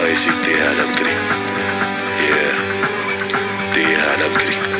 I see the det. Yeah, the her.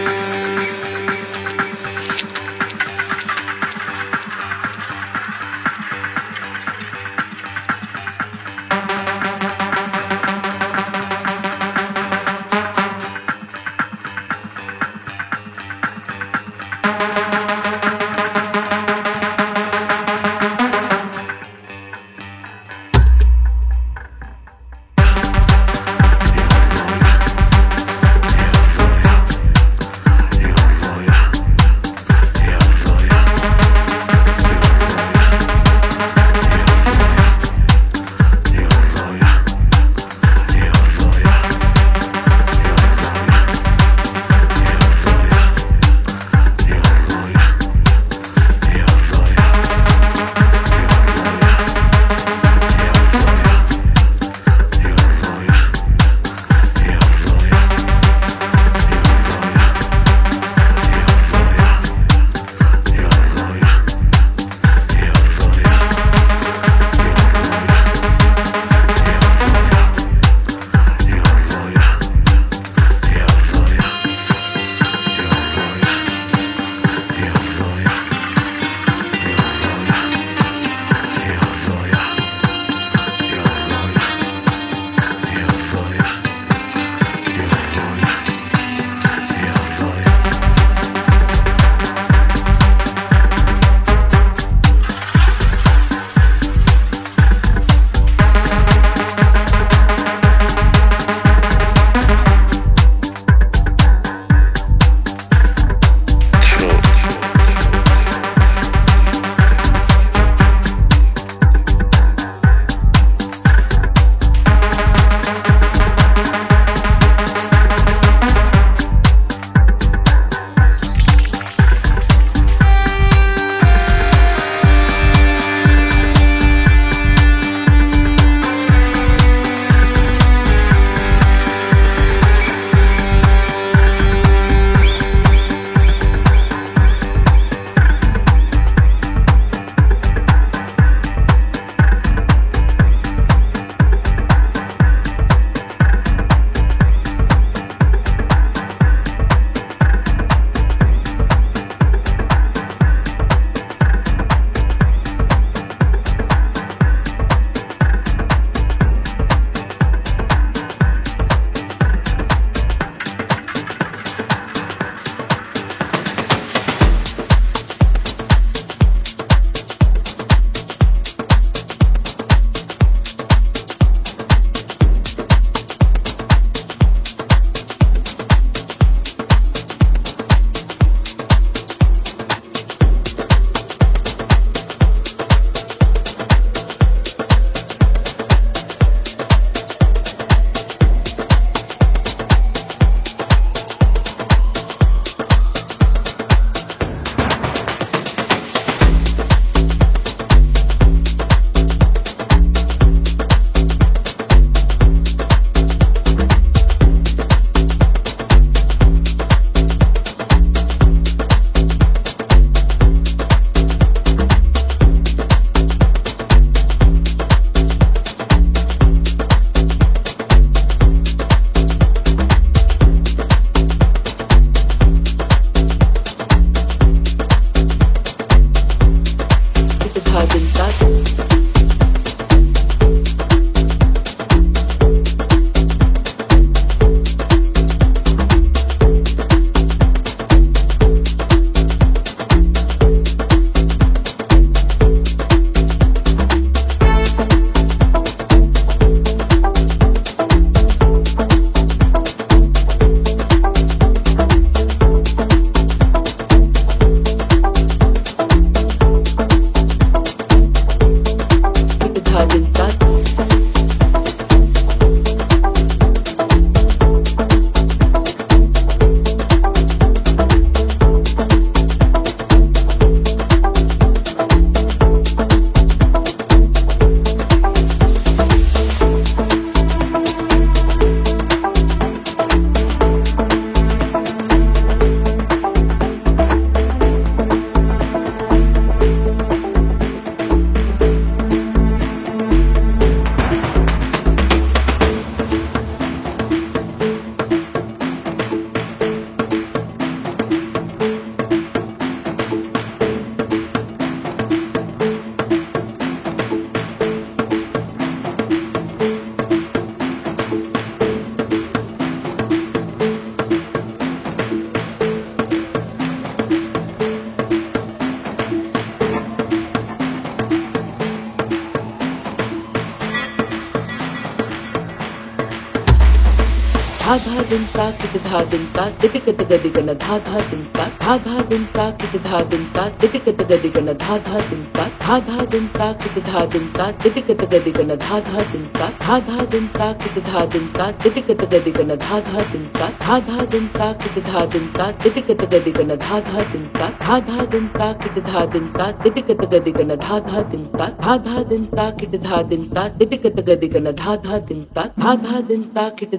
धा धा धा धा धा धा धा धा धा धा धा दिल ता। धा धा दिन ता कित धा दिन ता तित कित गदि गन धा धा दिन ता धा धा दिन ता कित धा दिन ता तित कित गदि गन धा धा दिन ता धा कित धा दिन तित कित गदि गन धा धा दिन ता धा कित धा दिन तित कित गदि गन धा धा दिन ता धा कित धा दिन तित कित गदि गन धा धा दिन ता धा कित धा दिन तित कित गदि गन धा धा दिन ता धा धा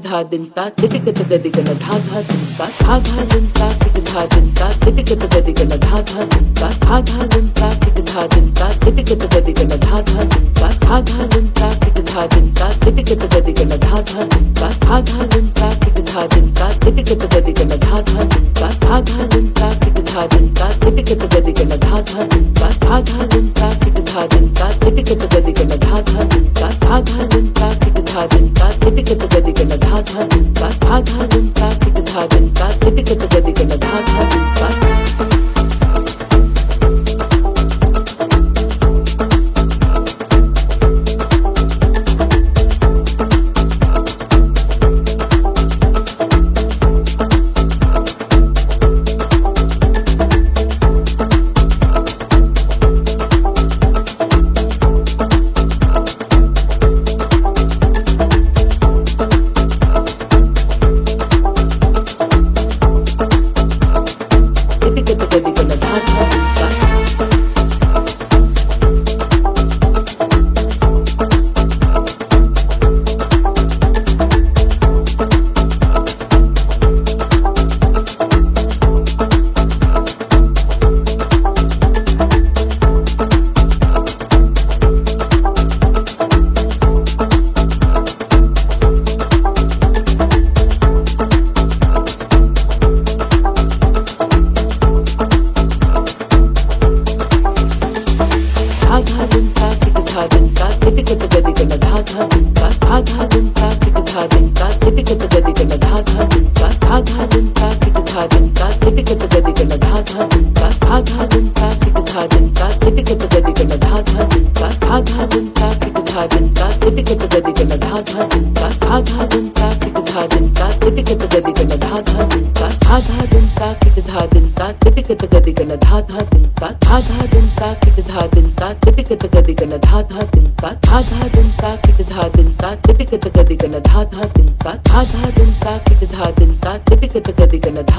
धा दिन तित कित गदि गन धा धा दिन ता धा धा धा दिन दिपिकत गदिगल धा धा दुमका धा धा दुमका किट धा दुमका दिपिकत गदिगल धा धा दुमका धा धा दुमका किट धा दुमका दिपिकत गदिगल धा धा दुमका धा धा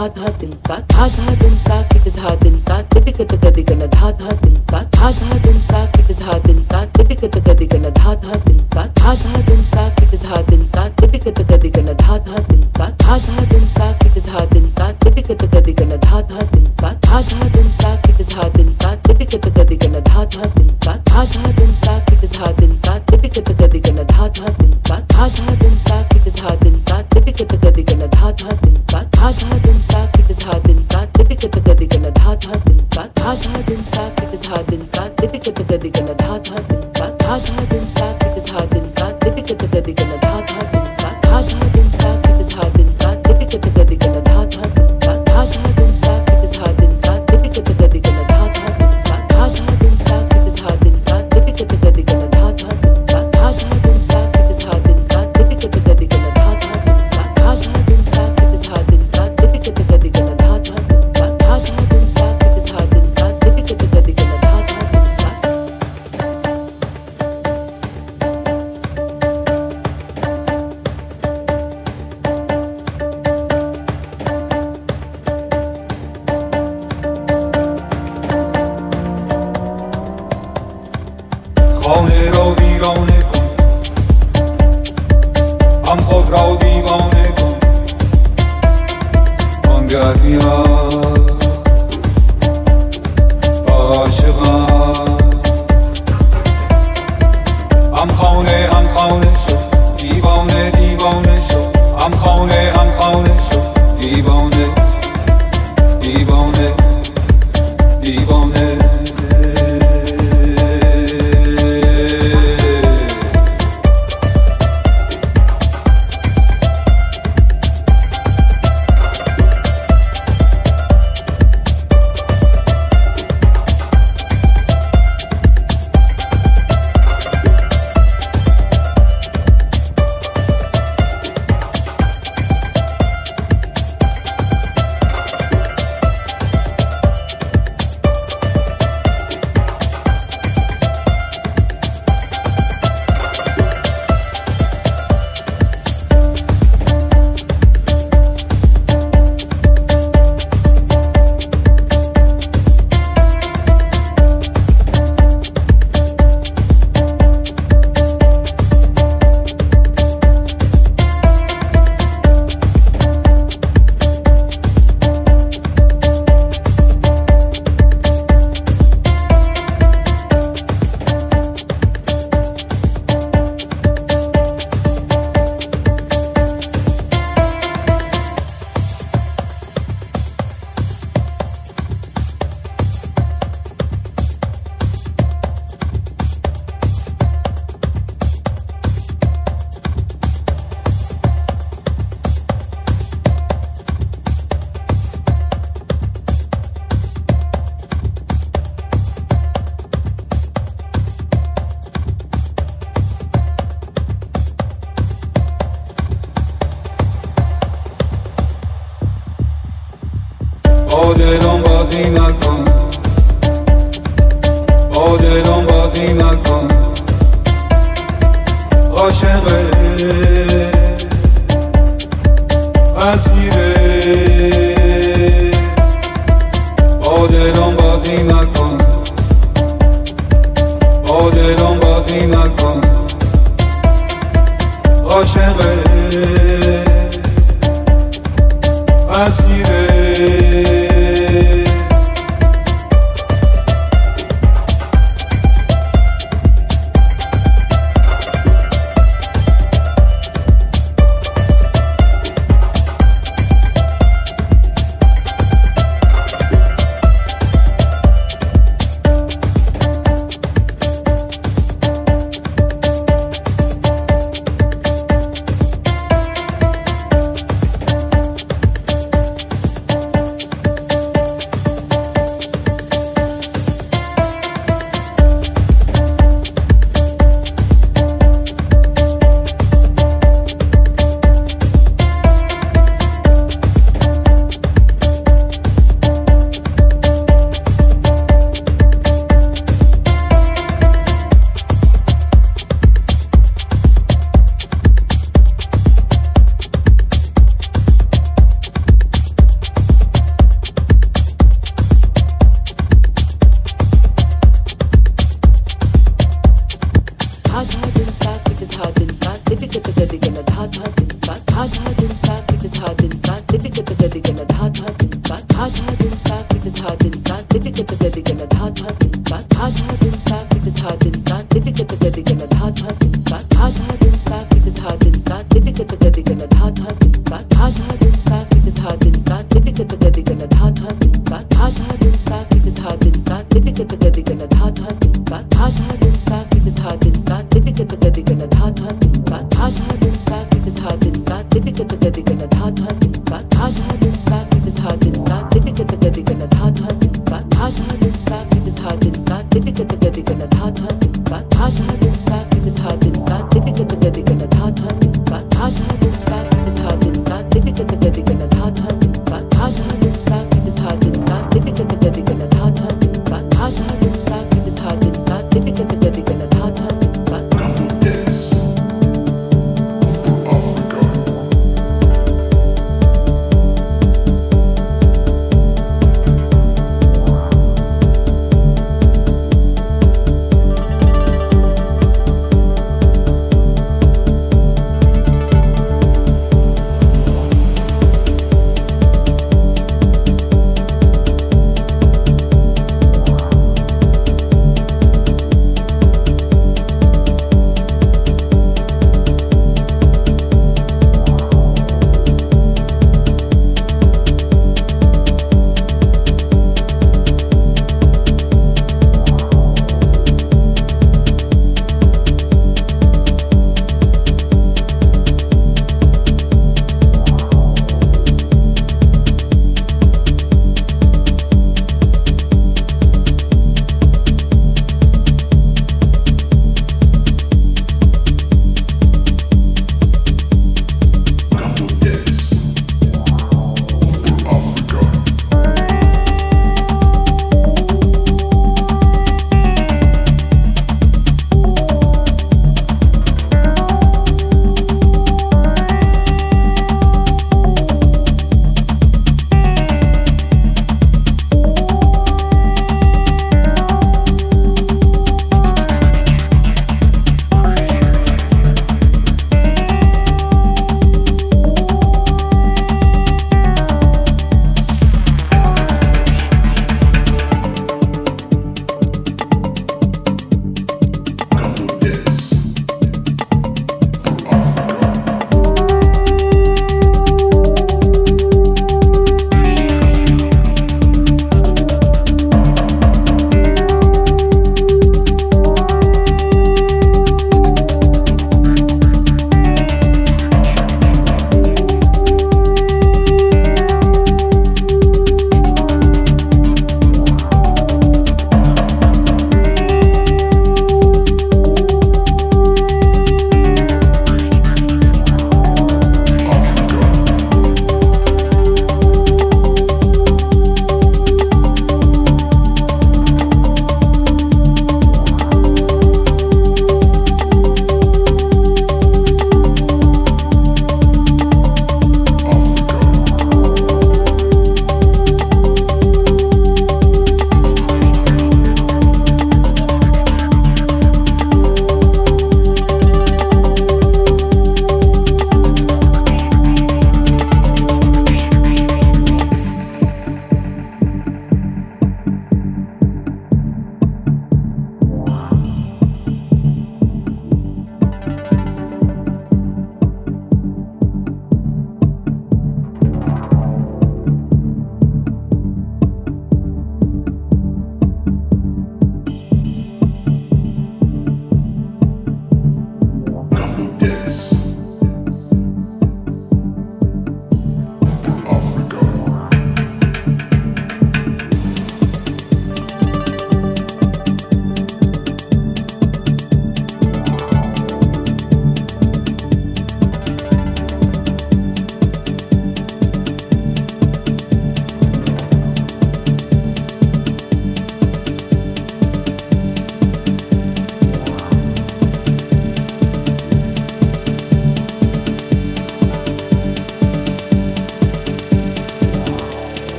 आधा दिन का आधा दिन